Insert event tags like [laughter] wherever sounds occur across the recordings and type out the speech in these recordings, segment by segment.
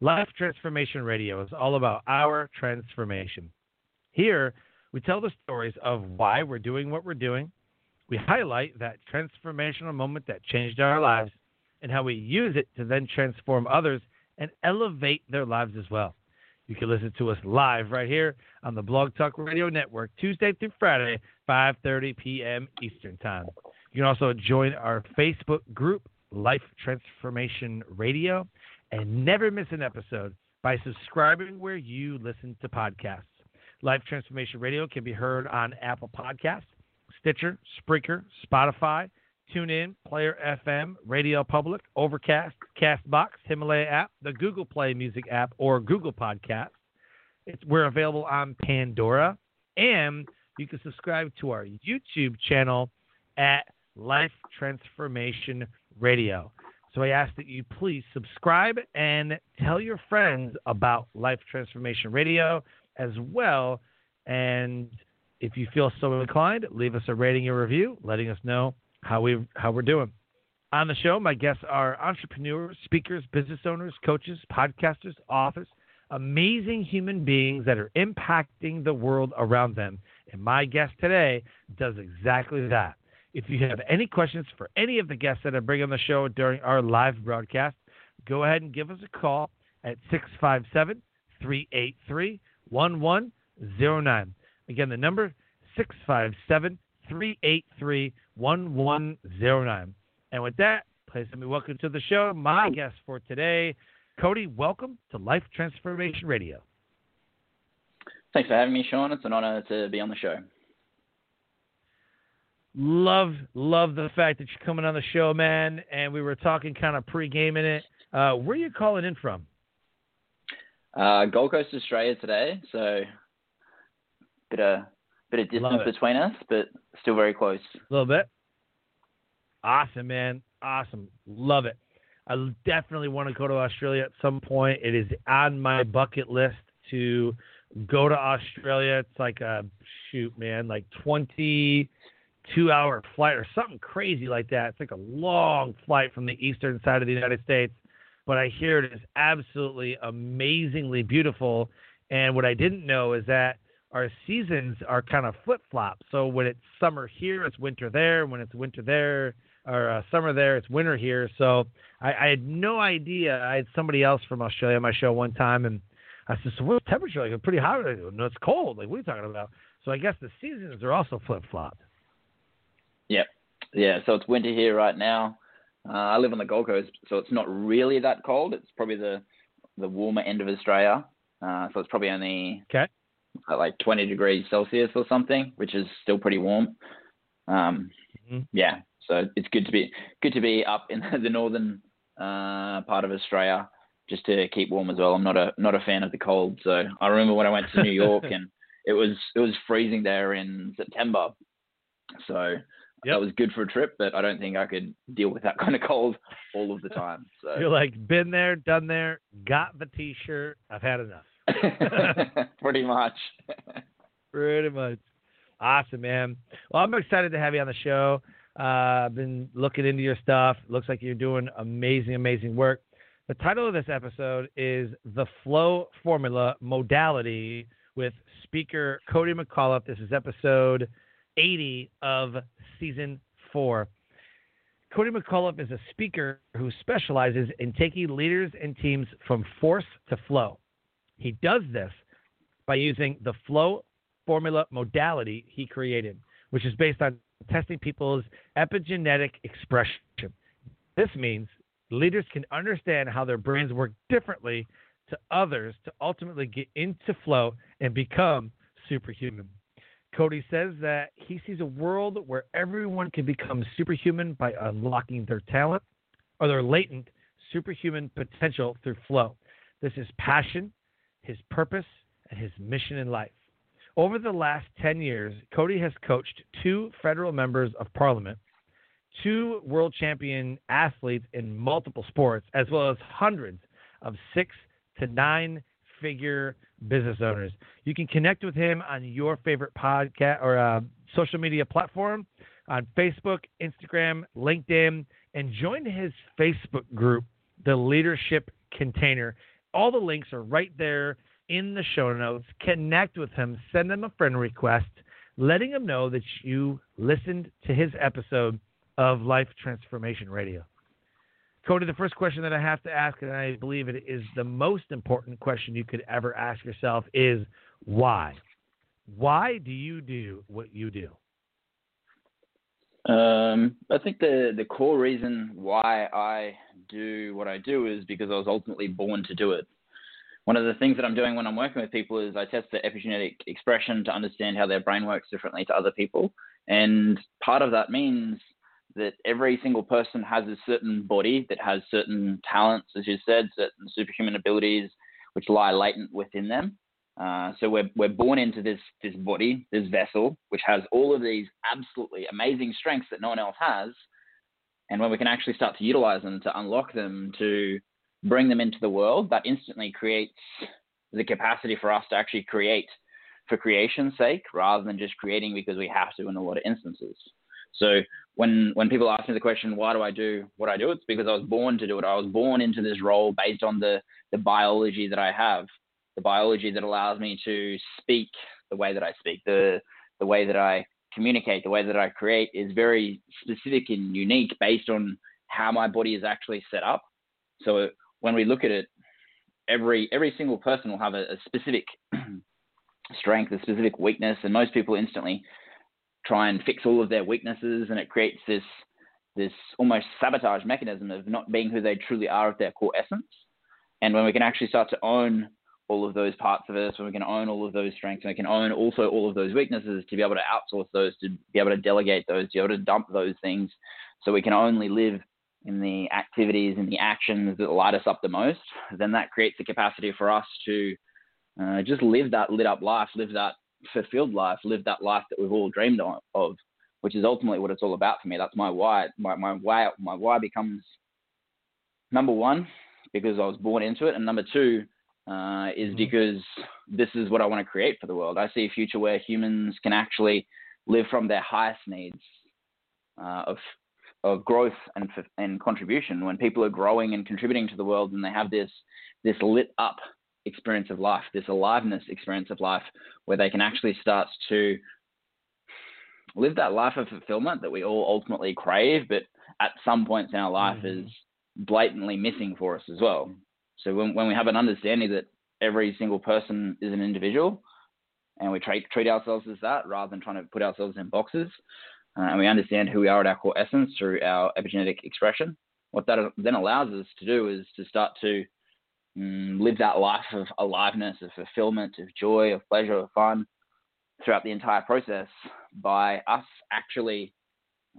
Life Transformation Radio is all about our transformation. Here, we tell the stories of why we're doing what we're doing. We highlight that transformational moment that changed our lives and how we use it to then transform others and elevate their lives as well. You can listen to us live right here on the Blog Talk Radio Network Tuesday through Friday, 5:30 p.m. Eastern Time. You can also join our Facebook group, Life Transformation Radio, and never miss an episode by subscribing where you listen to podcasts. Life Transformation Radio can be heard on Apple Podcasts, Stitcher, Spreaker, Spotify, TuneIn, Player FM, Radio Public, Overcast, Castbox, Himalaya app, the Google Play Music app, or Google Podcasts. It's, we're available on Pandora, and you can subscribe to our YouTube channel at Life Transformation Radio. So I ask that you please subscribe and tell your friends about Life Transformation Radio as well. And if you feel so inclined, leave us a rating or review, letting us know how we how we're doing. On the show, my guests are entrepreneurs, speakers, business owners, coaches, podcasters, authors, amazing human beings that are impacting the world around them. And my guest today does exactly that. If you have any questions for any of the guests that I bring on the show during our live broadcast, go ahead and give us a call at 657 383 1109. Again, the number 657 383 1109. And with that, please let me welcome to the show my guest for today, Cody. Welcome to Life Transformation Radio. Thanks for having me, Sean. It's an honor to be on the show. Love, love the fact that you're coming on the show, man. And we were talking kind of pre-gaming it. Uh, where are you calling in from? Uh, Gold Coast, Australia today. So bit of bit of distance between us, but still very close. A little bit. Awesome, man. Awesome. Love it. I definitely want to go to Australia at some point. It is on my bucket list to go to Australia. It's like a shoot, man, like 20 two hour flight or something crazy like that. It's like a long flight from the eastern side of the United States. But I hear it is absolutely amazingly beautiful. And what I didn't know is that our seasons are kind of flip flop. So when it's summer here, it's winter there. When it's winter there, or uh, summer there, it's winter here. So I, I, had no idea. I had somebody else from Australia on my show one time, and I said, "So what's the temperature like? It's pretty hot." "No, it's cold. Like what are you talking about?" So I guess the seasons are also flip flopped. Yep. Yeah. So it's winter here right now. Uh, I live on the Gold Coast, so it's not really that cold. It's probably the the warmer end of Australia. Uh, so it's probably only okay. like 20 degrees Celsius or something, which is still pretty warm. Um, mm-hmm. Yeah. So it's good to be good to be up in [laughs] the northern uh, part of Australia just to keep warm as well. I'm not a not a fan of the cold. So I remember when I went to New York [laughs] and it was it was freezing there in September. So Yep. That was good for a trip, but I don't think I could deal with that kind of cold all of the time. So you're like been there, done there, got the T-shirt. I've had enough. [laughs] Pretty much. [laughs] Pretty much. Awesome, man. Well, I'm excited to have you on the show. Uh, I've been looking into your stuff. Looks like you're doing amazing, amazing work. The title of this episode is The Flow Formula Modality with speaker Cody McAuliffe. This is episode 80 of season four. Cody McAuliffe is a speaker who specializes in taking leaders and teams from force to flow. He does this by using the flow formula modality he created, which is based on testing people's epigenetic expression. This means leaders can understand how their brains work differently to others to ultimately get into flow and become superhuman. Cody says that he sees a world where everyone can become superhuman by unlocking their talent or their latent superhuman potential through flow. This is passion, his purpose, and his mission in life. Over the last 10 years, Cody has coached two federal members of parliament, two world champion athletes in multiple sports, as well as hundreds of six to nine figure business owners. You can connect with him on your favorite podcast or uh, social media platform on Facebook, Instagram, LinkedIn, and join his Facebook group, The Leadership Container. All the links are right there in the show notes. Connect with him, send him a friend request, letting him know that you listened to his episode of Life Transformation Radio. Cody, the first question that I have to ask, and I believe it is the most important question you could ever ask yourself, is why? Why do you do what you do? Um, I think the the core reason why I do what I do is because I was ultimately born to do it. One of the things that I'm doing when I'm working with people is I test the epigenetic expression to understand how their brain works differently to other people, and part of that means that every single person has a certain body that has certain talents, as you said, certain superhuman abilities which lie latent within them. Uh, so we're, we're born into this, this body, this vessel, which has all of these absolutely amazing strengths that no one else has. And when we can actually start to utilize them, to unlock them, to bring them into the world, that instantly creates the capacity for us to actually create for creation's sake rather than just creating because we have to in a lot of instances. So when when people ask me the question, why do I do what I do? It's because I was born to do it. I was born into this role based on the the biology that I have, the biology that allows me to speak the way that I speak, the the way that I communicate, the way that I create is very specific and unique based on how my body is actually set up. So when we look at it, every every single person will have a, a specific [clears throat] strength, a specific weakness, and most people instantly try and fix all of their weaknesses, and it creates this this almost sabotage mechanism of not being who they truly are at their core essence. And when we can actually start to own all of those parts of us, when we can own all of those strengths, and we can own also all of those weaknesses to be able to outsource those, to be able to delegate those, to be able to dump those things, so we can only live in the activities and the actions that light us up the most, then that creates the capacity for us to uh, just live that lit up life, live that fulfilled life, live that life that we've all dreamed of, which is ultimately what it's all about for me. That's my why. My, my why my why becomes number one because I was born into it, and number two uh, is mm-hmm. because this is what I want to create for the world. I see a future where humans can actually live from their highest needs uh, of of growth and and contribution. When people are growing and contributing to the world, and they have this this lit up experience of life, this aliveness experience of life, where they can actually start to live that life of fulfillment that we all ultimately crave, but at some points in our life mm-hmm. is blatantly missing for us as well. So when, when we have an understanding that every single person is an individual, and we treat treat ourselves as that rather than trying to put ourselves in boxes, uh, and we understand who we are at our core essence through our epigenetic expression, what that then allows us to do is to start to mm, live that life of aliveness, of fulfillment, of joy, of pleasure, of fun throughout the entire process by us actually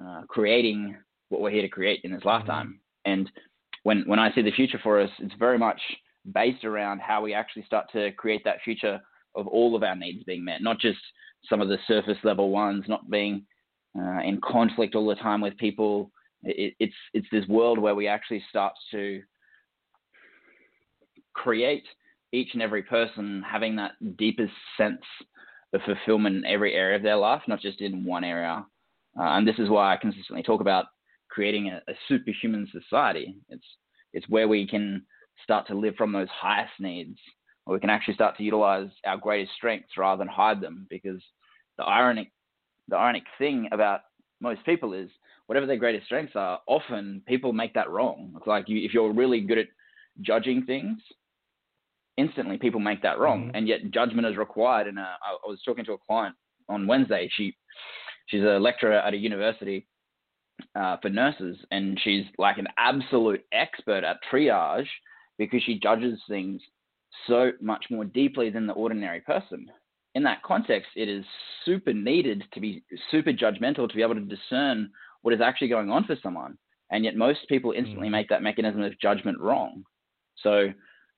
uh, creating what we're here to create in this mm-hmm. lifetime. And when when I see the future for us, it's very much based around how we actually start to create that future of all of our needs being met, not just some of the surface level ones, not being uh, in conflict all the time with people. It, it's it's this world where we actually start to create each and every person having that deepest sense of fulfillment in every area of their life, not just in one area. Uh, and this is why I consistently talk about creating a, a, superhuman society. It's it's where we can start to live from those highest needs, where we can actually start to utilize our greatest strengths rather than hide them. Because the ironic the ironic thing about most people is whatever their greatest strengths are, often people make that wrong. It's like you, if you're really good at judging things, instantly people make that wrong, mm-hmm. and yet judgment is required. And I was talking to a client on Wednesday. She she's a lecturer at a university uh, for nurses, and she's like an absolute expert at triage because she judges things so much more deeply than the ordinary person. In that context, it is super needed to be super judgmental to be able to discern what is actually going on for someone. And yet, most people instantly mm. make that mechanism of judgment wrong. So,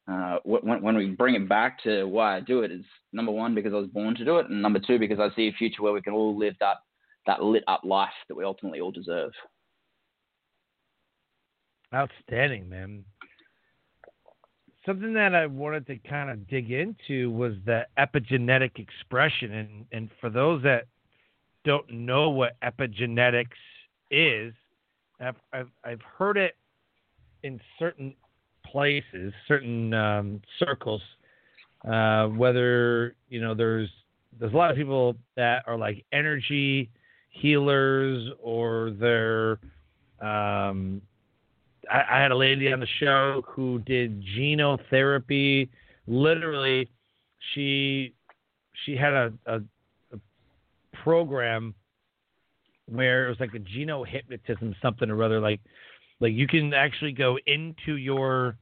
uh, when, when we bring it back to why I do it, is number one because I was born to do it, and number two because I see a future where we can all live that that lit up life that we ultimately all deserve. Outstanding, man. Something that I wanted to kind of dig into was the epigenetic expression, and and for those that don't know what epigenetics is, I've I've, I've heard it in certain places, certain um, circles, uh, whether you know there's there's a lot of people that are like energy healers or they're um, I, I, had a lady on the show who did genotherapy. Literally, she she had a, a, a program where it was like a geno hypnotism something or other like like you can actually go into your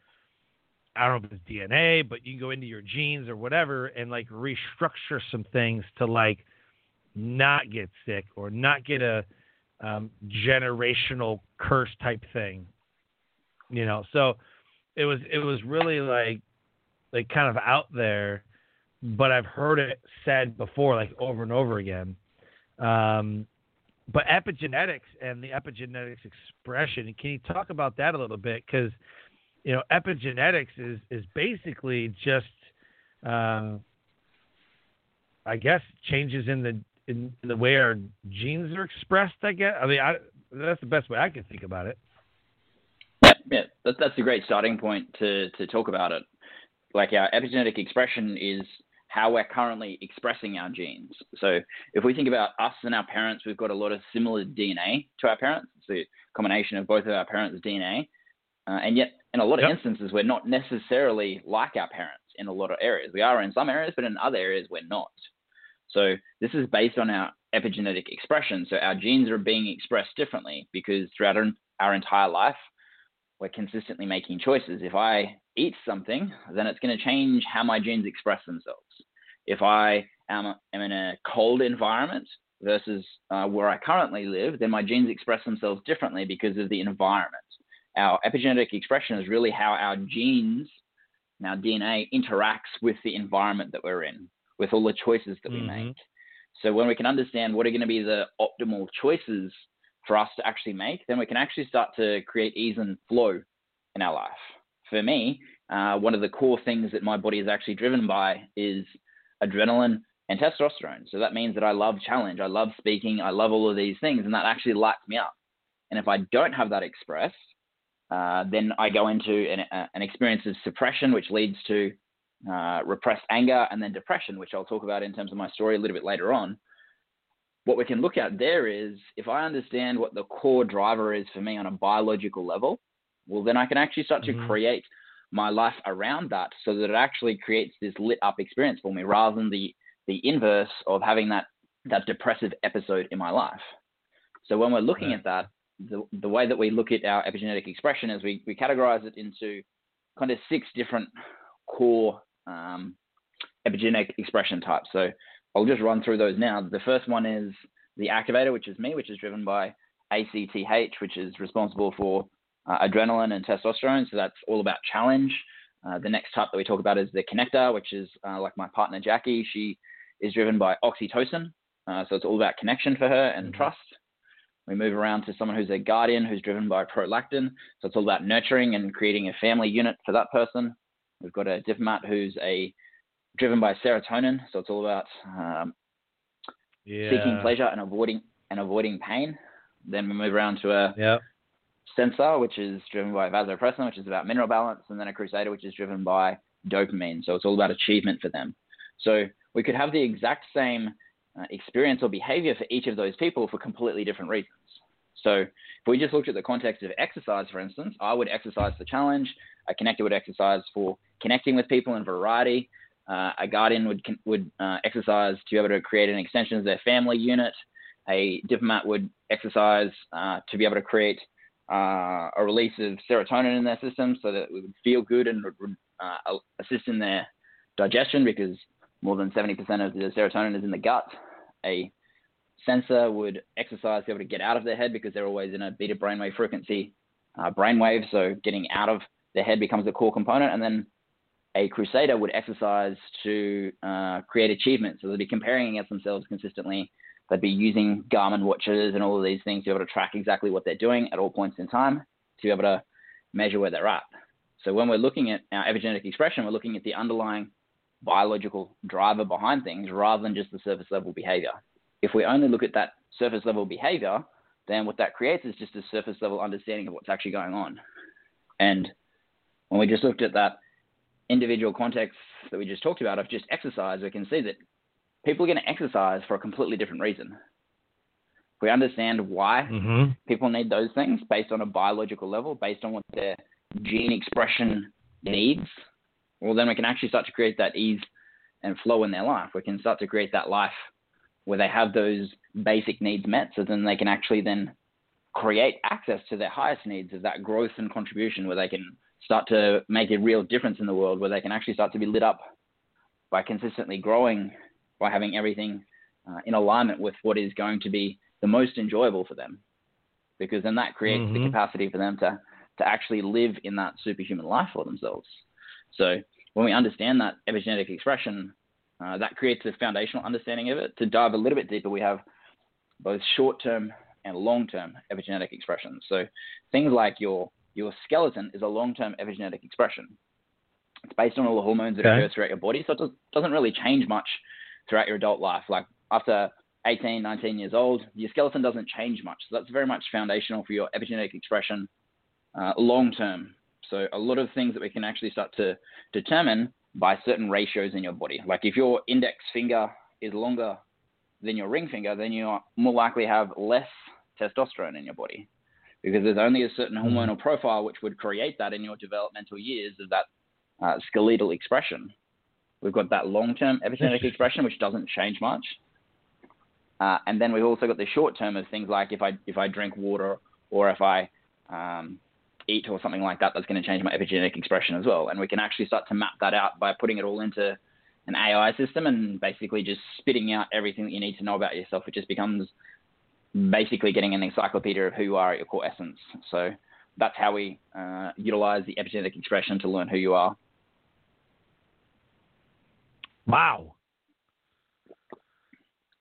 I don't know if it's DNA, but you can go into your genes or whatever and like restructure some things to like not get sick or not get a um, generational curse type thing. You know, so it was it was really like like kind of out there, but I've heard it said before, like over and over again. Um, but epigenetics and the epigenetics expression, can you talk about that a little bit? Because you know, epigenetics is is basically just, uh, I guess, changes in the in, in, the way our genes are expressed. I guess. I mean, I, that's the best way I can think about it. Yeah, yeah, that's that's a great starting point to to talk about it. Like our epigenetic expression is how we're currently expressing our genes. So if we think about us and our parents, we've got a lot of similar DNA to our parents. It's a combination of both of our parents' DNA. Uh, and yet, in a lot of yep. instances, we're not necessarily like our parents in a lot of areas. We are in some areas, but in other areas, we're not. So this is based on our epigenetic expression. So our genes are being expressed differently because throughout our entire life, we're consistently making choices. If I eat something, then it's going to change how my genes express themselves. If I am, am in a cold environment versus uh, where I currently live, then my genes express themselves differently because of the environment. Our epigenetic expression is really how our genes, our DNA interacts with the environment that we're in, with all the choices that we mm-hmm. make. So when we can understand what are going to be the optimal choices for us to actually make, then we can actually start to create ease and flow in our life. For me, uh, one of the core things that my body is actually driven by is adrenaline and testosterone. So that means that I love challenge, I love speaking, I love all of these things, and that actually lights me up. And if I don't have that expressed, uh, then I go into an, uh, an, experience of suppression, which leads to uh, repressed anger and then depression, which I'll talk about in terms of my story a little bit later on what we can look at there is if I understand what the core driver is for me on a biological level, well, then I can actually start mm-hmm. to create my life around that so that it actually creates this lit up experience for me rather than the, the inverse of having that, that depressive episode in my life. So when we're looking right. at that, the, the way that we look at our epigenetic expression is we, we categorize it into kind of six different core um, epigenetic expression types. So I'll just run through those now. The first one is the activator, which is me, which is driven by ACTH, which is responsible for uh, adrenaline and testosterone. So that's all about challenge. Uh, the next type that we talk about is the connector, which is uh, like my partner Jackie. She is driven by oxytocin. Uh, so it's all about connection for her and mm-hmm. trust. We move around to someone who's a guardian who's driven by prolactin. So it's all about nurturing and creating a family unit for that person. We've got a diplomat who's a driven by serotonin. So it's all about um, yeah. seeking pleasure and avoiding and avoiding pain. Then we move around to a yep. sensor, which is driven by vasopressin, which is about mineral balance, and then a crusader, which is driven by dopamine. So it's all about achievement for them. So we could have the exact same uh, experience or behavior for each of those people for completely different reasons. So if we just looked at the context of exercise, for instance, I would exercise for challenge, a connector would exercise for connecting with people in variety. Uh, a guardian would would uh, exercise to be able to create an extension of their family unit. A diplomat would exercise uh, to be able to create uh, a release of serotonin in their system so that it would feel good and would uh, assist in their digestion because more than 70% of the serotonin is in the gut. A sensor would exercise to be able to get out of their head because they're always in a beta brainwave frequency uh, brainwave. So getting out of their head becomes a core component. And then a crusader would exercise to uh, create achievements. So they'd be comparing against themselves consistently. They'd be using Garmin watches and all of these things to be able to track exactly what they're doing at all points in time to be able to measure where they're at. So when we're looking at our epigenetic expression, we're looking at the underlying biological driver behind things rather than just the surface level behavior. If we only look at that surface level behavior, then what that creates is just a surface level understanding of what's actually going on. And when we just looked at that individual contexts that we just talked about of just exercise, we can see that people are going to exercise for a completely different reason. We understand why mm-hmm. people need those things based on a biological level, based on what their gene expression needs, well, then we can actually start to create that ease and flow in their life. We can start to create that life where they have those basic needs met, so then they can actually then create access to their highest needs of that growth and contribution, where they can start to make a real difference in the world, where they can actually start to be lit up by consistently growing, by having everything uh, in alignment with what is going to be the most enjoyable for them, because then that creates mm-hmm. the capacity for them to to actually live in that superhuman life for themselves. So when we understand that epigenetic expression, uh, that creates a foundational understanding of it. To dive a little bit deeper, we have both short-term and long-term epigenetic expressions. So things like your your skeleton is a long-term epigenetic expression. It's based on all the hormones that okay. occur throughout your body, so it does, doesn't really change much throughout your adult life. Like after 18, 19 years old, your skeleton doesn't change much. So that's very much foundational for your epigenetic expression uh, long term. So a lot of things that we can actually start to determine by certain ratios in your body. Like if your index finger is longer than your ring finger, then you are more likely to have less testosterone in your body because there's only a certain mm-hmm. hormonal profile which would create that in your developmental years of that uh, skeletal expression. We've got that long-term epigenetic expression which doesn't change much, uh, and then we've also got the short term of things like if I if I drink water or if I um, eat or something like that, that's going to change my epigenetic expression as well. And we can actually start to map that out by putting it all into an AI system and basically just spitting out everything that you need to know about yourself. It just becomes basically getting an encyclopedia of who you are at your core essence. So that's how we uh, utilize the epigenetic expression to learn who you are. Wow.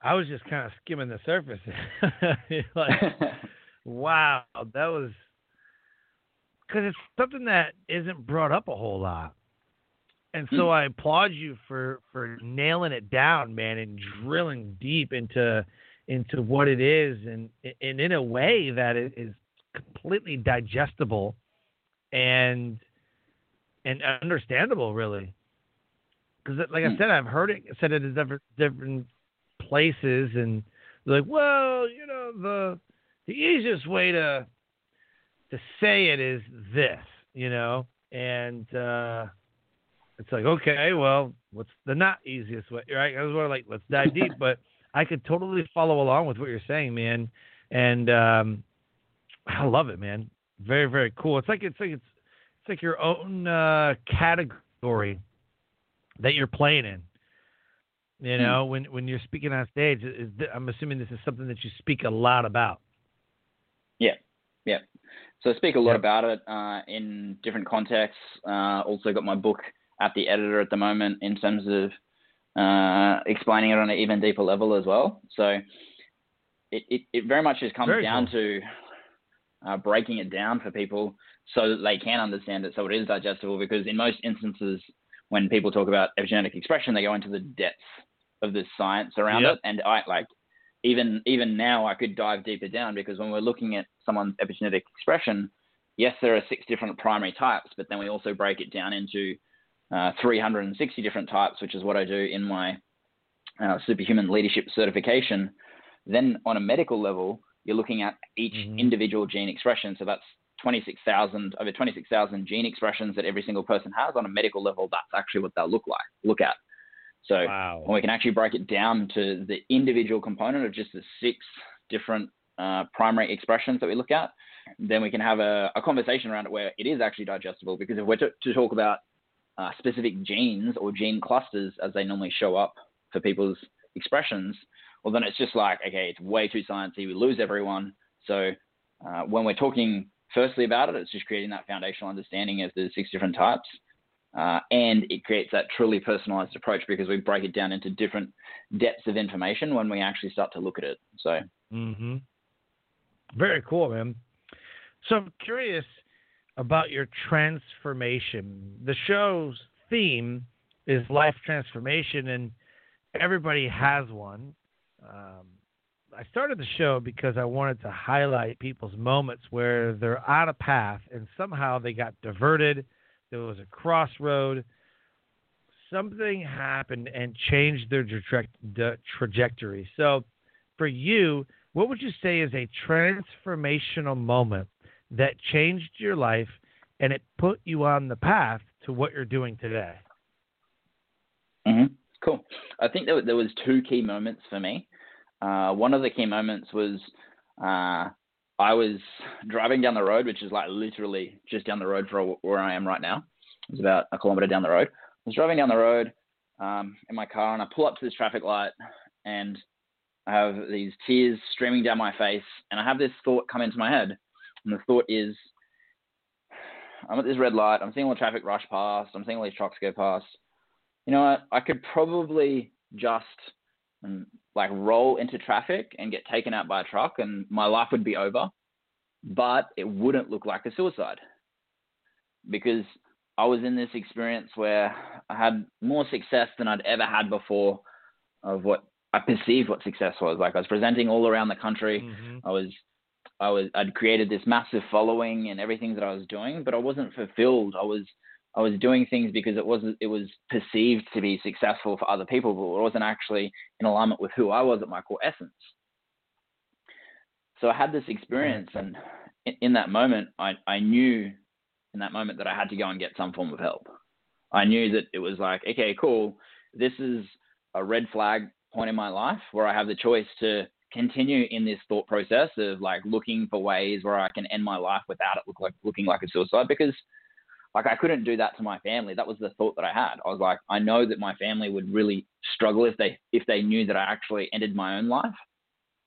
I was just kind of skimming the surface. [laughs] like, [laughs] wow, that was because it's something that isn't brought up a whole lot. And so mm. I applaud you for for nailing it down, man, and drilling deep into into what it is, and and in a way that it is completely digestible and and understandable, really. Because, like. I said, I've heard it said it in different different places, and like, well, you know, the the easiest way to to say it is this, you know, and uh, it's like, okay, well, what's the not easiest way, right? I was more like, let's dive deep, but I could totally follow along with what you're saying, man, and um, I love it, man. Very, very cool. It's like it's like it's it's like your own uh, category that you're playing in. You hmm. know, when when you're speaking on stage, is, I'm assuming this is something that you speak a lot about. Yeah, yeah. So I speak a lot yep. about it uh, in different contexts. Uh, also got my book at the editor at the moment in terms of uh, explaining it on an even deeper level as well. So it, it, it very much just comes very down cool. to uh, breaking it down for people so that they can understand it so it is digestible because in most instances when people talk about epigenetic expression they go into the depths of the science around yep. it and I like even even now I could dive deeper down because when we're looking at someone's epigenetic expression, yes, there are six different primary types, but then we also break it down into uh, 360 different types, which is what I do in my uh, superhuman leadership certification. Then on a medical level, you're looking at each mm-hmm. individual gene expression. So that's 26,000 over 26,000 gene expressions that every single person has on a medical level. That's actually what they'll look like. Look at. So wow. we can actually break it down to the individual component of just the six different uh, primary expressions that we look at, then we can have a, a, conversation around it where it is actually digestible. Because if we're to, to talk about uh, specific genes or gene clusters as they normally show up for people's expressions, well, then it's just like, okay, it's way too sciencey. We lose everyone. So uh, when we're talking firstly about it, it's just creating that foundational understanding of the six different types. Uh, and it creates that truly personalized approach because we break it down into different depths of information when we actually start to look at it. So, mm-hmm. very cool, man. So I'm curious about your transformation. The show's theme is life transformation, and everybody has one. Um, I started the show because I wanted to highlight people's moments where they're out of path and somehow they got diverted. There was a crossroad. Something happened and changed their tra- trajectory. So, for you, what would you say is a transformational moment that changed your life and it put you on the path to what you're doing today? Mm-hmm. Cool. I think there, there was two key moments for me. Uh, one of the key moments was uh, I was driving down the road, which is like literally just down the road from where I am right now. It's about a kilometer down the road. I was driving down the road um, in my car, and I pull up to this traffic light, and I have these tears streaming down my face, and I have this thought come into my head, and the thought is, I'm at this red light. I'm seeing all the traffic rush past. I'm seeing all these trucks go past. You know what? I could probably just and like roll into traffic and get taken out by a truck and my life would be over, but it wouldn't look like a suicide because I was in this experience where I had more success than I'd ever had before of what I perceived what success was. Like I was presenting all around the country. Mm-hmm. I was I was I'd created this massive following and everything that I was doing, but I wasn't fulfilled. I was I was doing things because it was it was perceived to be successful for other people, but it wasn't actually in alignment with who I was at my core essence. So I had this experience, and in, in that moment, I, I knew in that moment that I had to go and get some form of help. I knew that it was like, okay, cool, this is a red flag point in my life where I have the choice to continue in this thought process of like looking for ways where I can end my life without it look like looking like a suicide because like I couldn't do that to my family. That was the thought that I had. I was like, I know that my family would really struggle if they if they knew that I actually ended my own life.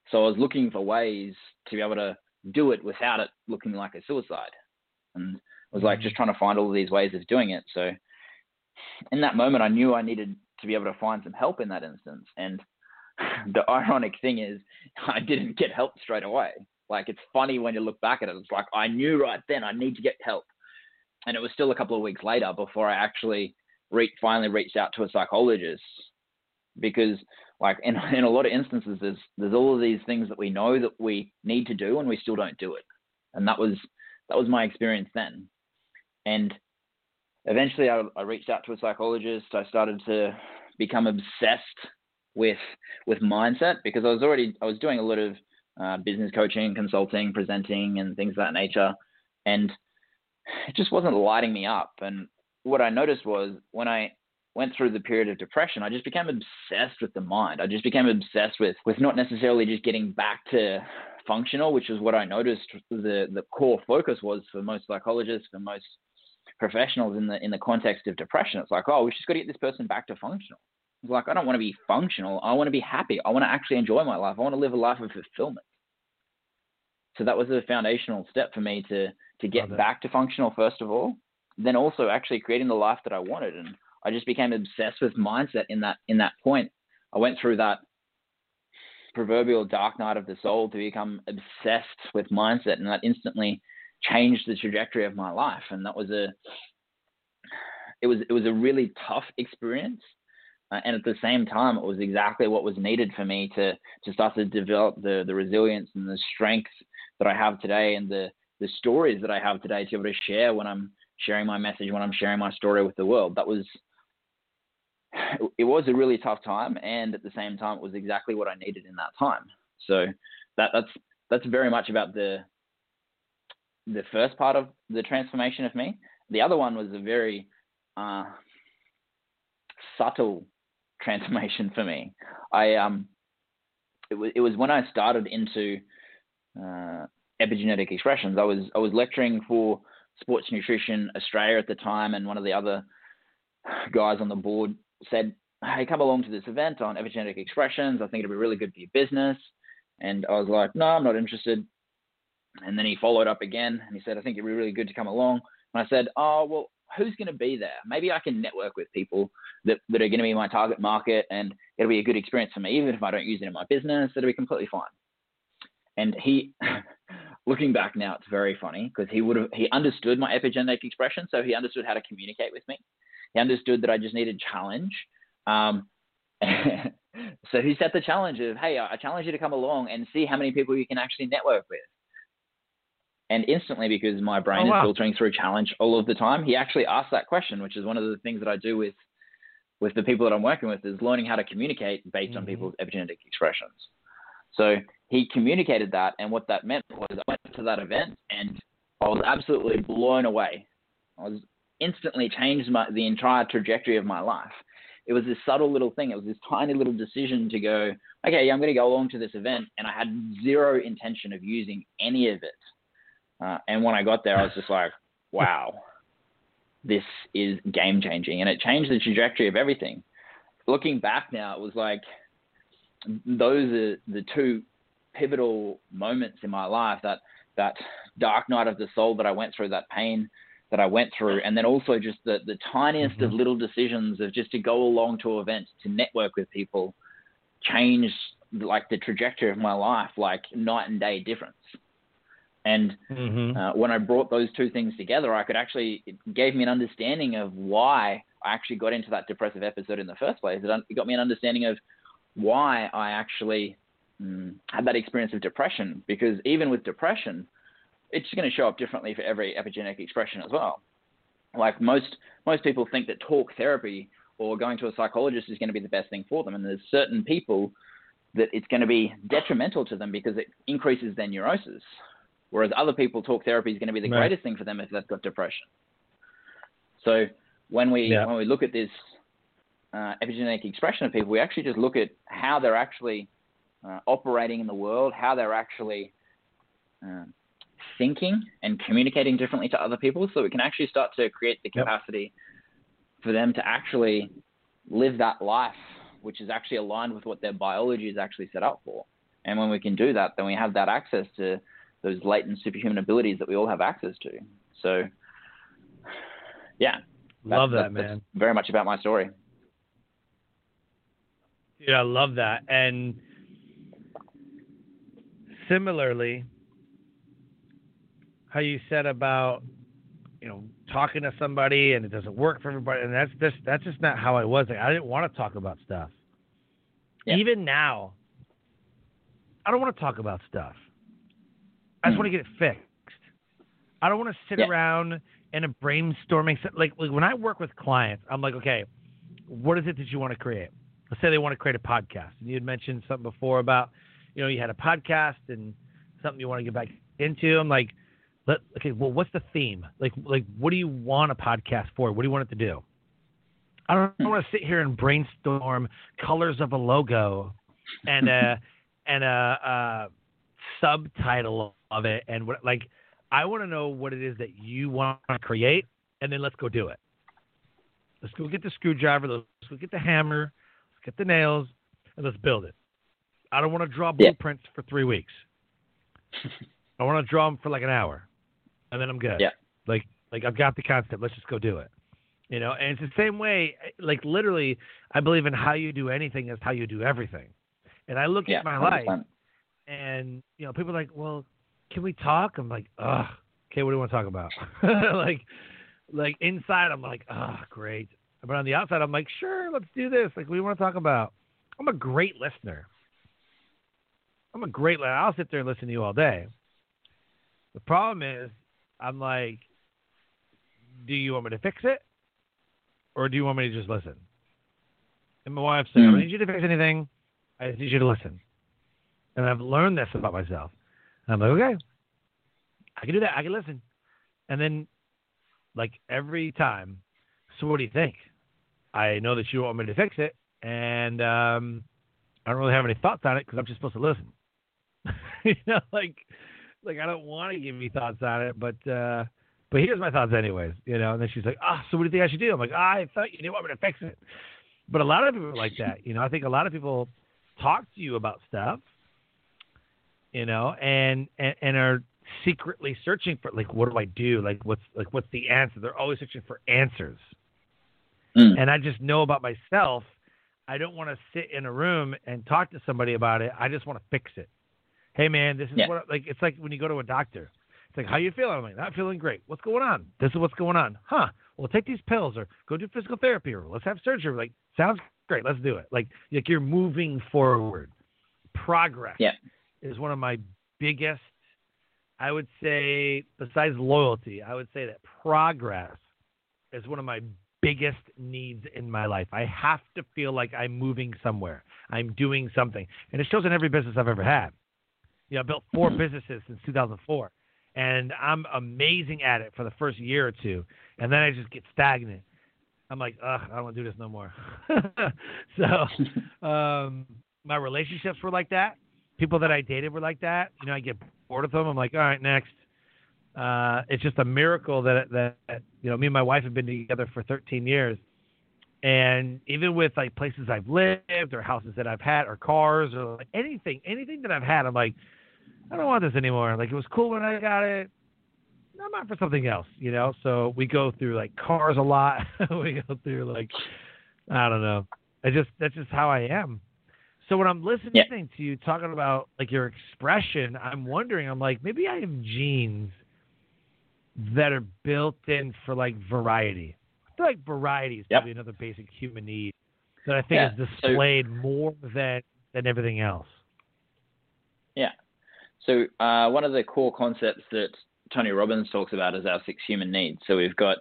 So I was looking for ways to be able to do it without it looking like a suicide. And I was like mm-hmm. just trying to find all of these ways of doing it. So in that moment I knew I needed to be able to find some help in that instance. And [laughs] the ironic thing is [laughs] I didn't get help straight away. Like it's funny when you look back at it. It's like I knew right then I need to get help and it was still a couple of weeks later before I actually re- finally reached out to a psychologist because like in, [laughs] in a lot of instances there's there's all of these things that we know that we need to do and we still don't do it and that was that was my experience then and eventually I, I reached out to a psychologist I started to become obsessed with with mindset because I was already I was doing a lot of uh, business coaching consulting presenting and things of that nature and it just wasn't lighting me up. And what I noticed was when I went through the period of depression, I just became obsessed with the mind. I just became obsessed with with not necessarily just getting back to functional, which is what I noticed the the core focus was for most psychologists, for most professionals in the in the context of depression. It's like, oh, we just got to get this person back to functional. Like I don't want to be functional. I want to be happy. I want to actually enjoy my life. I want to live a life of fulfillment. So that was a foundational step for me to to get back to functional first of all, then also actually creating the life that I wanted. And I just became obsessed with mindset in that in that point. I went through that proverbial dark night of the soul to become obsessed with mindset, and that instantly changed the trajectory of my life. And that was a it was it was a really tough experience. Uh, and at the same time, it was exactly what was needed for me to to start to develop the the resilience and the strength that I have today, and the the stories that I have today to be able to share when I'm sharing my message, when I'm sharing my story with the world. That was it was a really tough time, and at the same time, it was exactly what I needed in that time. So that that's that's very much about the the first part of the transformation of me. The other one was a very uh, subtle transformation for me. I um, it was it was when I started into uh, epigenetic expressions. I was I was lecturing for Sports Nutrition Australia at the time, and one of the other guys on the board said, "Hey, come along to this event on epigenetic expressions. I think it'll be really good for your business." And I was like, "No, I'm not interested." And then he followed up again, and he said, "I think it'd be really good to come along." And I said, "Oh, well, who's going to be there? Maybe I can network with people that, that are going to be my target market, and it'll be a good experience for me, even if I don't use it in my business. It'll be completely fine." And he, [laughs] looking back now, it's very funny because he would have he understood my epigenetic expression, so he understood how to communicate with me. He understood that I just needed challenge. Um, [laughs] so he set the challenge of, hey, I challenge you to come along and see how many people you can actually network with. And instantly, because my brain oh, wow. is filtering through challenge all of the time, he actually asked that question, which is one of the things that I do with with the people that I'm working with, is learning how to communicate based mm-hmm. on people's epigenetic expressions. So he communicated that, and what that meant was I went to that event and I was absolutely blown away. I was instantly changed my, the entire trajectory of my life. It was this subtle little thing. It was this tiny little decision to go, okay, yeah, I'm going to go along to this event, and I had zero intention of using any of it. Uh, and when I got there, I was just like, [laughs] wow, this is game changing, and it changed the trajectory of everything. Looking back now, it was like those are the two pivotal moments in my life that that dark night of the soul that I went through, that pain that I went through, and then also just the the tiniest mm-hmm. of little decisions of just to go along to events, to network with people, changed like the trajectory of my life, like night and day difference. And mm-hmm. uh, when I brought those two things together, I could actually it gave me an understanding of why I actually got into that depressive episode in the first place. It, got me an understanding of why I actually um, had that experience of depression. Because even with depression, it's going to show up differently for every epigenetic expression as well. Like most most people think that talk therapy or going to a psychologist is going to be the best thing for them, and there's certain people that it's going to be detrimental to them because it increases their neurosis. Whereas other people, talk therapy is going to be the greatest thing for them if they've got depression. So when we yeah. when we look at this uh, epigenetic expression of people, we actually just look at how they're actually uh, operating in the world, how they're actually uh, thinking and communicating differently to other people, so we can actually start to create the capacity yep. for them to actually live that life, which is actually aligned with what their biology is actually set up for. And when we can do that, then we have that access to those latent superhuman abilities that we all have access to. So, yeah, love that, man. very much about my story. Yeah, I love that. And similarly, how you said about you know talking to somebody and it doesn't work for everybody, and that's just that's just not how I was. Like I didn't want to talk about stuff. Yeah. Even now, I don't want to talk about stuff. I just mm. want to get it fixed. I don't want to sit yeah. around in a brainstorming. Like, like when I work with clients, I'm like, okay, what is it that you want to create? let's say they want to create a podcast. And you had mentioned something before about, you know, you had a podcast and something you want to get back into. I'm like, let, okay, well, what's the theme? Like, like, what do you want a podcast for? What do you want it to do? I don't, I don't want to sit here and brainstorm colors of a logo and a [laughs] and a, a subtitle of it and what like I want to know what it is that you want to create and then let's go do it. Let's go get the screwdriver. Let's go get the hammer Let's get the nails, and let's build it. I don't want to draw blueprints yeah. for three weeks. [laughs] I want to draw them for like an hour, and then I'm good. Yeah. Like like I've got the concept. Let's just go do it. You know, and it's the same way. Like literally, I believe in how you do anything is how you do everything. And I look yeah, at my 100%. life, and you know, people are like, "Well, can we talk?" I'm like, "Ugh, okay, what do you want to talk about?" [laughs] like, like inside, I'm like, "Oh, great." But on the outside, I'm like, sure, let's do this. Like, we want to talk about. I'm a great listener. I'm a great. listener. I'll sit there and listen to you all day. The problem is, I'm like, do you want me to fix it, or do you want me to just listen? And my wife said. I don't mm. need you to fix anything. I just need you to listen. And I've learned this about myself. I'm like, okay. I can do that. I can listen. And then, like every time, so what do you think? I know that you want me to fix it, and um, I don't really have any thoughts on it because I'm just supposed to listen. [laughs] you know, like, like I don't want to give you thoughts on it, but uh, but here's my thoughts anyways. You know, and then she's like, ah, oh, so what do you think I should do? I'm like, I thought you didn't want me to fix it. But a lot of people are like that. You know, I think a lot of people talk to you about stuff, you know, and and, and are secretly searching for like what do I do? Like what's like what's the answer? They're always searching for answers. Mm. And I just know about myself, I don't want to sit in a room and talk to somebody about it. I just want to fix it. Hey man, this is yeah. what like it's like when you go to a doctor. It's like how you feeling? I'm like not feeling great. What's going on? This is what's going on. Huh? Well, take these pills or go do physical therapy or let's have surgery. Like sounds great. Let's do it. Like like you're moving forward. Progress yeah. Is one of my biggest I would say, besides loyalty, I would say that progress is one of my biggest needs in my life. I have to feel like I'm moving somewhere. I'm doing something. And it shows in every business I've ever had. You know, I built 4 mm-hmm. businesses since 2004. And I'm amazing at it for the first year or two. And then I just get stagnant. I'm like, ugh, I don't want to do this no more. [laughs] so [laughs] um, my relationships were like that people that I dated were like that. You know, I get bored of them. I'm like, all right, next. Uh, it's just a miracle that that you know me and my wife have been together for 13 years, and even with like places I've lived or houses that I've had or cars or like anything, anything that I've had, I'm like, I don't want this anymore. Like it was cool when I got it. I'm out for something else, you know. So we go through like cars a lot. [laughs] we go through like I don't know. I just that's just how I am. So when I'm listening yeah. to you talking about like your expression, I'm wondering, I'm like, maybe I have genes that are built in for like variety. I feel like variety is yep. probably another basic human need that I think yeah. is displayed so, more than than everything else. Yeah. So uh, one of the core concepts that Tony Robbins talks about is our six human needs. So we've got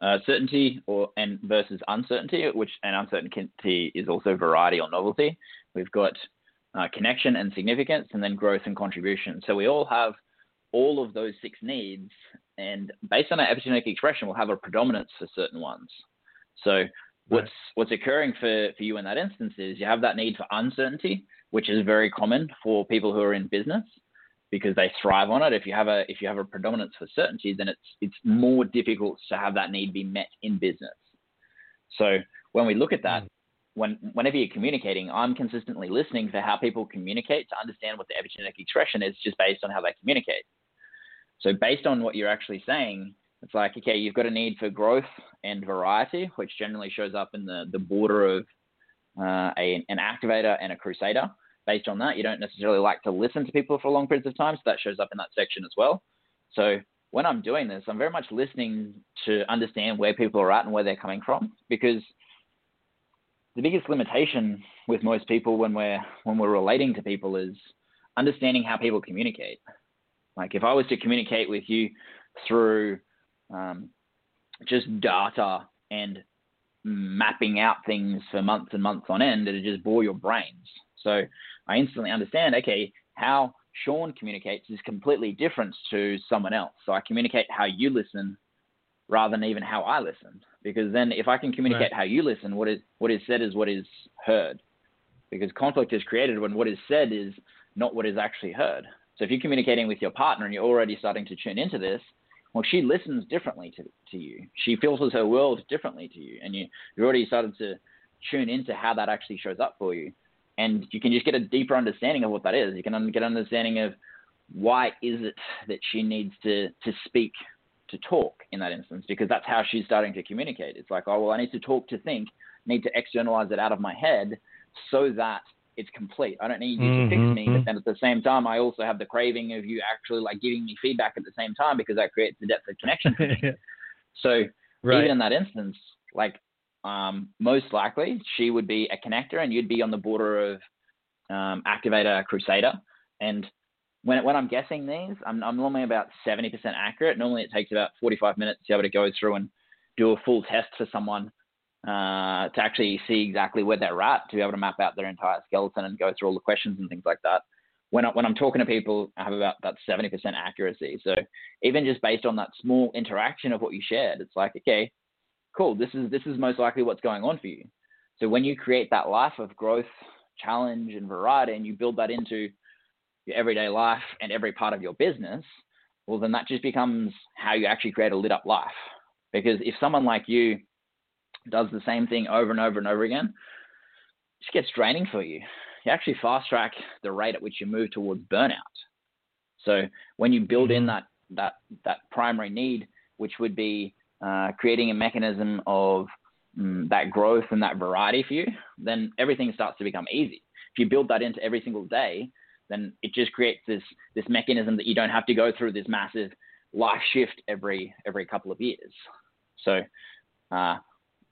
uh, certainty or and versus uncertainty, which and uncertainty is also variety or novelty. We've got uh, connection and significance, and then growth and contribution. So we all have all of those six needs, and based on our epigenetic expression, we'll have a predominance for certain ones. So what's right. what's occurring for, for you in that instance is you have that need for uncertainty, which is very common for people who are in business because they thrive on it. If you have a if you have a predominance for certainty, then it's it's more difficult to have that need be met in business. So when we look at that, mm when whenever you're communicating, I'm consistently listening for how people communicate to understand what the epigenetic expression is just based on how they communicate. So based on what you're actually saying, it's like, okay, you've got a need for growth and variety, which generally shows up in the, the border of uh, a, an activator and a crusader. Based on that, you don't necessarily like to listen to people for long periods of time, so that shows up in that section as well. So when I'm doing this, I'm very much listening to understand where people are at and where they're coming from because – the biggest limitation with most people when we're when we're relating to people is understanding how people communicate. Like if I was to communicate with you through um, just data and mapping out things for months and months on end, it'd just bore your brains. So I instantly understand, okay, how Sean communicates is completely different to someone else. So I communicate how you listen rather than even how I listen. Because then if I can communicate right. how you listen, what is what is said is what is heard. Because conflict is created when what is said is not what is actually heard. So if you're communicating with your partner and you're already starting to tune into this, well, she listens differently to, to you. She filters her world differently to you. And you, you already started to tune into how that actually shows up for you. And you can just get a deeper understanding of what that is. You can get an understanding of why is it that she needs to, to speak to talk in that instance because that's how she's starting to communicate. It's like, oh, well, I need to talk to think, need to externalize it out of my head so that it's complete. I don't need you mm-hmm. to fix me, but mm-hmm. then at the same time, I also have the craving of you actually like giving me feedback at the same time because that creates the depth of connection [laughs] so right. even in that instance, like um, most likely she would be a connector and you'd be on the border of um, activator crusader. And when, when I'm guessing these, I'm, I'm normally about 70% accurate. Normally it takes about 45 minutes to be able to go through and do a full test for someone uh, to actually see exactly where they're at, to be able to map out their entire skeleton and go through all the questions and things like that. when, I, when I'm talking to people, I have about that 70% accuracy. So even just based on that small interaction of what you shared, it's like, okay, cool. This is, this is most likely what's going on for you. So when you create that life of growth, challenge, and variety, and you build that into your everyday life and every part of your business, well, then that just becomes how you actually create a lit up life. Because if someone like you does the same thing over and over and over again, it just gets draining for you. You actually fast track the rate at which you move towards burnout. So when you build in mm-hmm. that that that primary need, which would be uh, creating a mechanism of um, that growth and that variety for you, then everything starts to become easy. If you build that into every single day, then it just creates this this mechanism that you don't have to go through this massive life shift every every couple of years. So uh,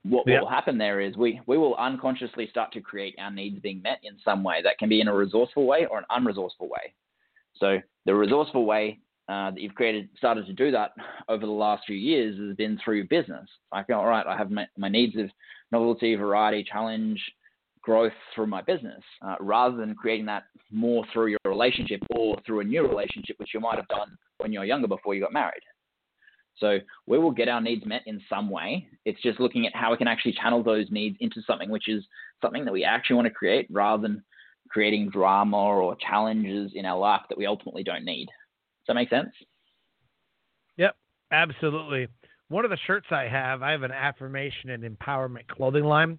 what yeah. will happen there is we, we will unconsciously start to create our needs being met in some way that can be in a resourceful way or an unresourceful way. So the resourceful way uh, that you've created started to do that over the last few years has been through business. Like, all right, I have my, my needs of novelty, variety, challenge, growth through my business, uh, rather than creating that more through your relationship or through a new relationship, which you might have done when you were younger before you got married. So we will get our needs met in some way. It's just looking at how we can actually channel those needs into something which is something that we actually want to create rather than creating drama or challenges in our life that we ultimately don't need. Does that make sense? Yep, absolutely. One of the shirts I have, I have an affirmation and empowerment clothing line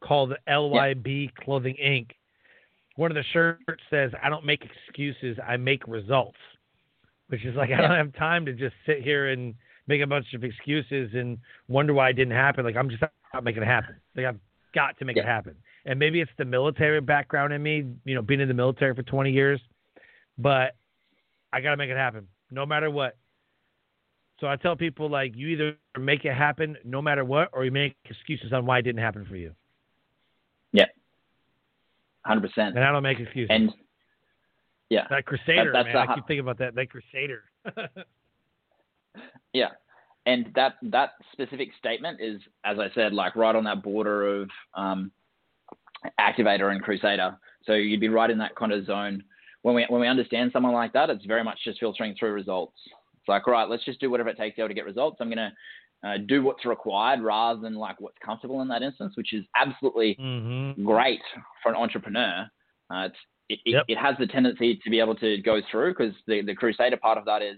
called the LYB yep. Clothing Inc. One of the shirts says, I don't make excuses, I make results. Which is like, I don't have time to just sit here and make a bunch of excuses and wonder why it didn't happen. Like I'm just not making it happen. Like I've got to make yeah. it happen. And maybe it's the military background in me, you know, being in the military for 20 years, but I got to make it happen no matter what. So I tell people like you either make it happen no matter what, or you make excuses on why it didn't happen for you. Hundred percent. And I don't make excuses. And yeah, that Crusader that, man. I keep thinking about that. That Crusader. [laughs] Yeah. And that that specific statement is, as I said, like right on that border of um, activator and crusader. So you'd be right in that kind of zone. When we when we understand someone like that, it's very much just filtering through results. It's like, all right, let's just do whatever it takes to, to get results. I'm gonna uh, do what's required rather than like what's comfortable in that instance, which is absolutely mm-hmm. great for an entrepreneur. Uh, it, yep. it, it, has the tendency to be able to go through because the, the crusader part of that is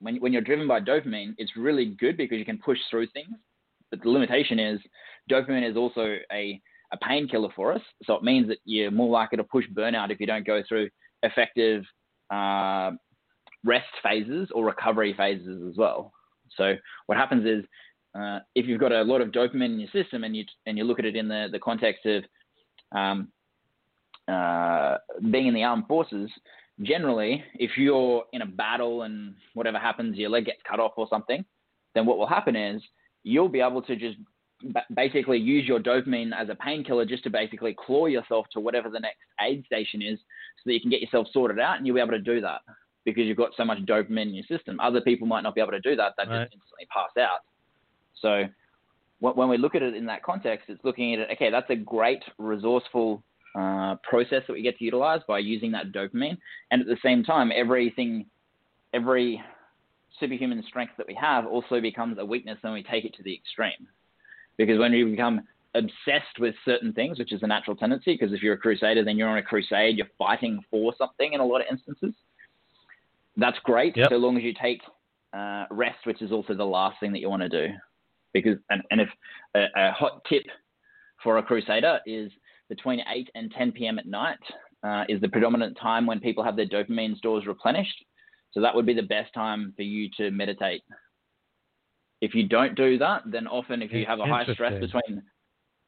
when, when you're driven by dopamine, it's really good because you can push through things. But the limitation is dopamine is also a, a painkiller for us. So it means that you're more likely to push burnout if you don't go through effective uh, rest phases or recovery phases as well. So what happens is uh, if you've got a lot of dopamine in your system and you and you look at it in the, the context of um, uh, being in the armed forces, generally, if you're in a battle and whatever happens, your leg gets cut off or something, then what will happen is you'll be able to just basically use your dopamine as a painkiller just to basically claw yourself to whatever the next aid station is so that you can get yourself sorted out and you'll be able to do that because you've got so much dopamine in your system. Other people might not be able to do that. They right. just instantly pass out. So when we look at it in that context, it's looking at it, okay, that's a great resourceful uh, process that we get to utilize by using that dopamine. And at the same time, everything, every superhuman strength that we have also becomes a weakness when we take it to the extreme. Because when we become obsessed with certain things, which is a natural tendency, because if you're a crusader, then you're on a crusade, you're fighting for something in a lot of instances. That's great, yep. so long as you take uh, rest, which is also the last thing that you want to do. Because and, and if a, a hot tip for a crusader is between 8 and 10 p.m. at night uh, is the predominant time when people have their dopamine stores replenished. So that would be the best time for you to meditate. If you don't do that, then often if you have a high stress between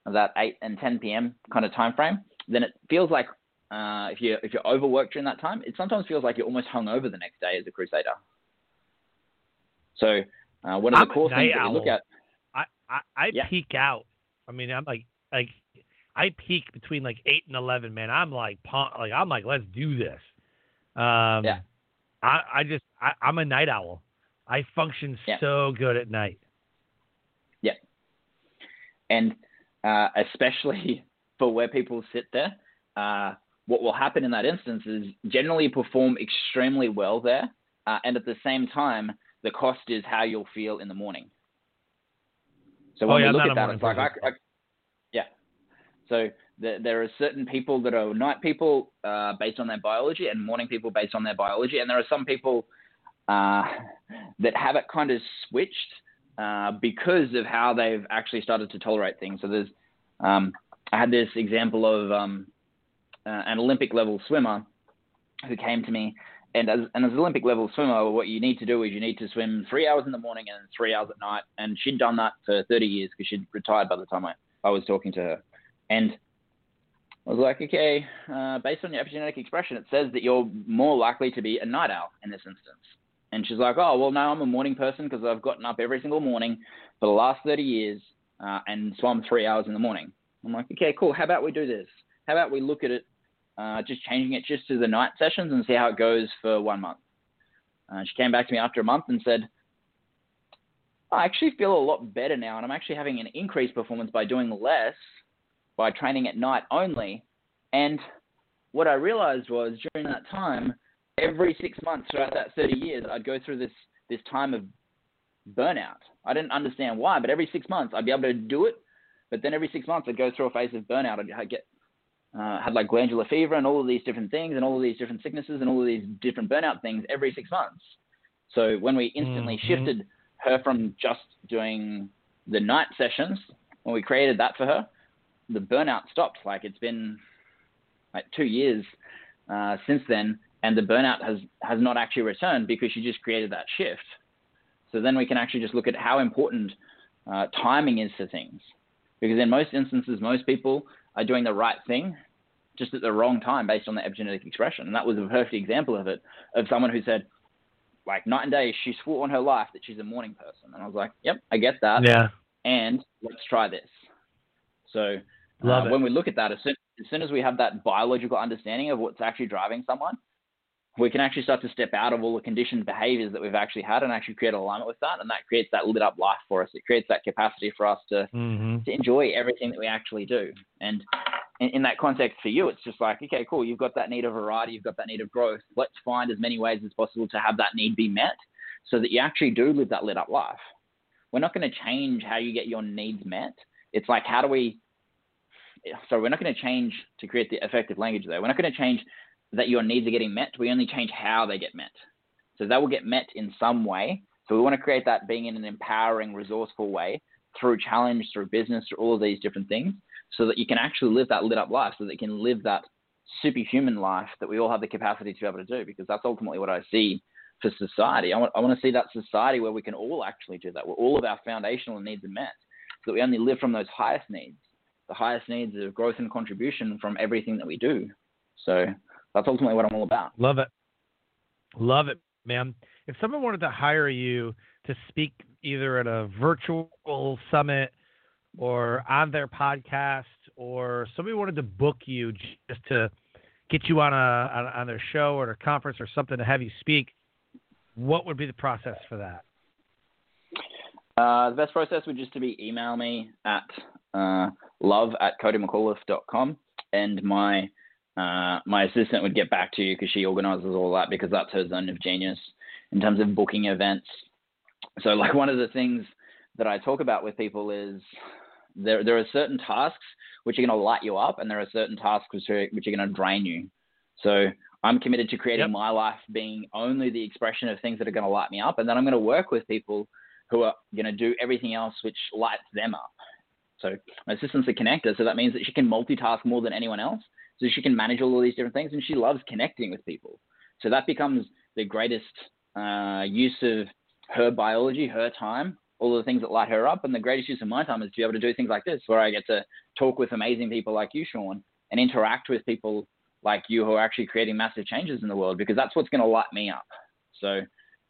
that 8 and 10 p.m. kind of time frame, then it feels like uh, if you if you're overworked during that time, it sometimes feels like you're almost hung over the next day as a crusader. So uh, one of I'm the core things that you look at. I I, I yeah. peak out. I mean, I'm like like I peak between like eight and eleven, man. I'm like, like I'm like, let's do this. Um, yeah. I, I just, I, am a night owl. I function yeah. so good at night. Yeah. And uh, especially [laughs] for where people sit there, uh, what will happen in that instance is generally perform extremely well there, uh, and at the same time, the cost is how you'll feel in the morning. So when oh, yeah, we look at that, it's like, I, I, yeah. So the, there are certain people that are night people uh, based on their biology, and morning people based on their biology, and there are some people uh, that have it kind of switched uh, because of how they've actually started to tolerate things. So there's, um, I had this example of um, uh, an Olympic level swimmer who came to me. And as, as an Olympic level swimmer, what you need to do is you need to swim three hours in the morning and three hours at night. And she'd done that for 30 years because she'd retired by the time I, I was talking to her. And I was like, okay, uh, based on your epigenetic expression, it says that you're more likely to be a night owl in this instance. And she's like, oh, well, no, I'm a morning person because I've gotten up every single morning for the last 30 years uh, and swum three hours in the morning. I'm like, okay, cool. How about we do this? How about we look at it uh, just changing it just to the night sessions and see how it goes for one month. Uh, she came back to me after a month and said, I actually feel a lot better now, and I'm actually having an increased performance by doing less, by training at night only. And what I realized was during that time, every six months throughout that 30 years, I'd go through this this time of burnout. I didn't understand why, but every six months I'd be able to do it. But then every six months I'd go through a phase of burnout. I'd get uh, had like glandular fever and all of these different things and all of these different sicknesses and all of these different burnout things every six months. So when we instantly mm-hmm. shifted her from just doing the night sessions, when we created that for her, the burnout stopped. Like it's been like two years uh, since then, and the burnout has has not actually returned because she just created that shift. So then we can actually just look at how important uh, timing is for things, because in most instances, most people are doing the right thing just at the wrong time based on the epigenetic expression. And that was a perfect example of it, of someone who said, like night and day, she swore on her life that she's a morning person. And I was like, yep, I get that. Yeah. And let's try this. So uh, when we look at that, as soon, as soon as we have that biological understanding of what's actually driving someone, we can actually start to step out of all the conditioned behaviors that we've actually had and actually create alignment with that. And that creates that lit up life for us. It creates that capacity for us to, mm-hmm. to enjoy everything that we actually do. And in, in, that context for you, it's just like, okay, cool. You've got that need of variety. You've got that need of growth. Let's find as many ways as possible to have that need be met so that you actually do live that lit up life. We're not going to change how you get your needs met. It's like, how do we, so we're not going to change to create the effective language there. We're not going to change that your needs are getting met. We only change how they get met. So they will get met in some way. So we want to create that being in an empowering, resourceful way through challenge, through business, through all of these different things, so that you can actually live that lit up life, so that you can live that superhuman life that we all have the capacity to be able to do, because that's ultimately what I see for society. I want, I want to see that society where we can all actually do that, where all of our foundational needs are met, so that we only live from those highest needs, the highest needs of growth and contribution from everything that we do. So that's ultimately what I'm all about. Love it. Love it, man. If someone wanted to hire you to speak either at a virtual summit or on their podcast, or somebody wanted to book you just to get you on a on, on their show or a conference or something to have you speak, what would be the process for that? Uh, the best process would just to be email me at uh, love at codymcauliffe.com and my uh, my assistant would get back to you because she organizes all that because that's her zone of genius in terms of booking events. So, like one of the things that I talk about with people is there there are certain tasks which are going to light you up, and there are certain tasks which are which are going to drain you. So I'm committed to creating yep. my life being only the expression of things that are going to light me up, and then I'm going to work with people who are going to do everything else which lights them up. So my assistant's a connector, so that means that she can multitask more than anyone else. So she can manage all of these different things, and she loves connecting with people. So that becomes the greatest uh, use of her biology, her time, all of the things that light her up. And the greatest use of my time is to be able to do things like this, where I get to talk with amazing people like you, Sean, and interact with people like you who are actually creating massive changes in the world, because that's what's going to light me up. So,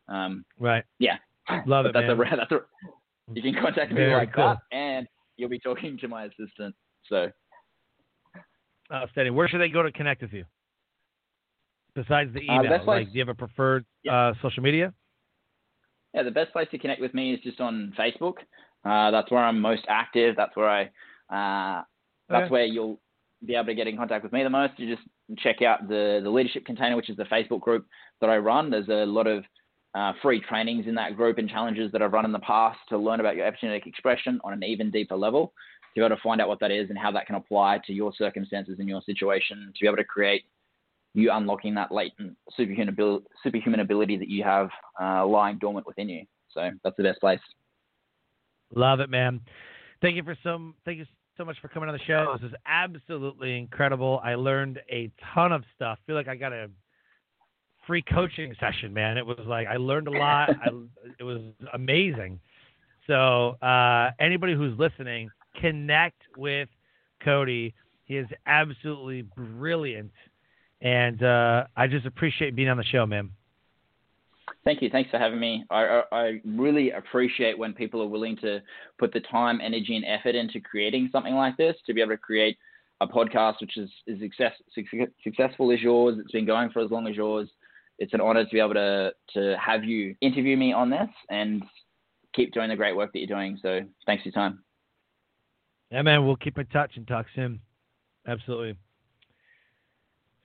um, right, yeah, love it. That's man. a that's a you can contact me Very like cool. that, and you'll be talking to my assistant. So Outstanding. Where should they go to connect with you? Besides the uh, email, the like, do you have a preferred yeah. uh, social media? Yeah, the best place to connect with me is just on Facebook. Uh, that's where I'm most active. That's where I. Uh, that's okay. where you'll be able to get in contact with me the most, you just check out the the leadership container, which is the Facebook group that I run. There's a lot of uh, free trainings in that group and challenges that I've run in the past to learn about your epigenetic expression on an even deeper level, to be able to find out what that is and how that can apply to your circumstances and your situation, to be able to create you unlocking that latent superhuman ability, superhuman ability that you have uh, lying dormant within you. So that's the best place. Love it, man. Thank you for some. Thank you so much for coming on the show. This is absolutely incredible. I learned a ton of stuff. I feel like I got a free coaching session, man. It was like I learned a lot. [laughs] I, it was amazing. So uh, anybody who's listening, connect with Cody. He is absolutely brilliant, and uh, I just appreciate being on the show, man. Thank you. Thanks for having me. I, I, really appreciate when people are willing to put the time, energy, and effort into creating something like this to be able to create a podcast which is is success, successful as yours. It's been going for as long as yours. It's an honor to be able to to have you interview me on this and keep doing the great work that you're doing. So thanks for your time. Yeah, man. We'll keep in touch and talk soon. Absolutely.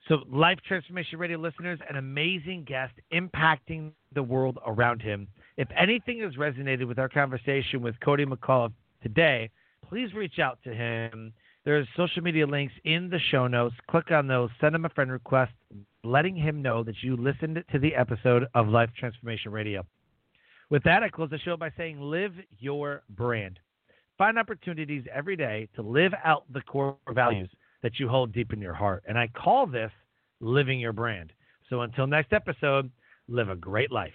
So, Life Transformation Radio listeners, an amazing guest impacting the world around him. If anything has resonated with our conversation with Cody McAuliffe today, please reach out to him. There's social media links in the show notes. Click on those, send him a friend request, letting him know that you listened to the episode of Life Transformation Radio. With that, I close the show by saying live your brand. Find opportunities every day to live out the core values that you hold deep in your heart. And I call this living your brand. So until next episode, live a great life.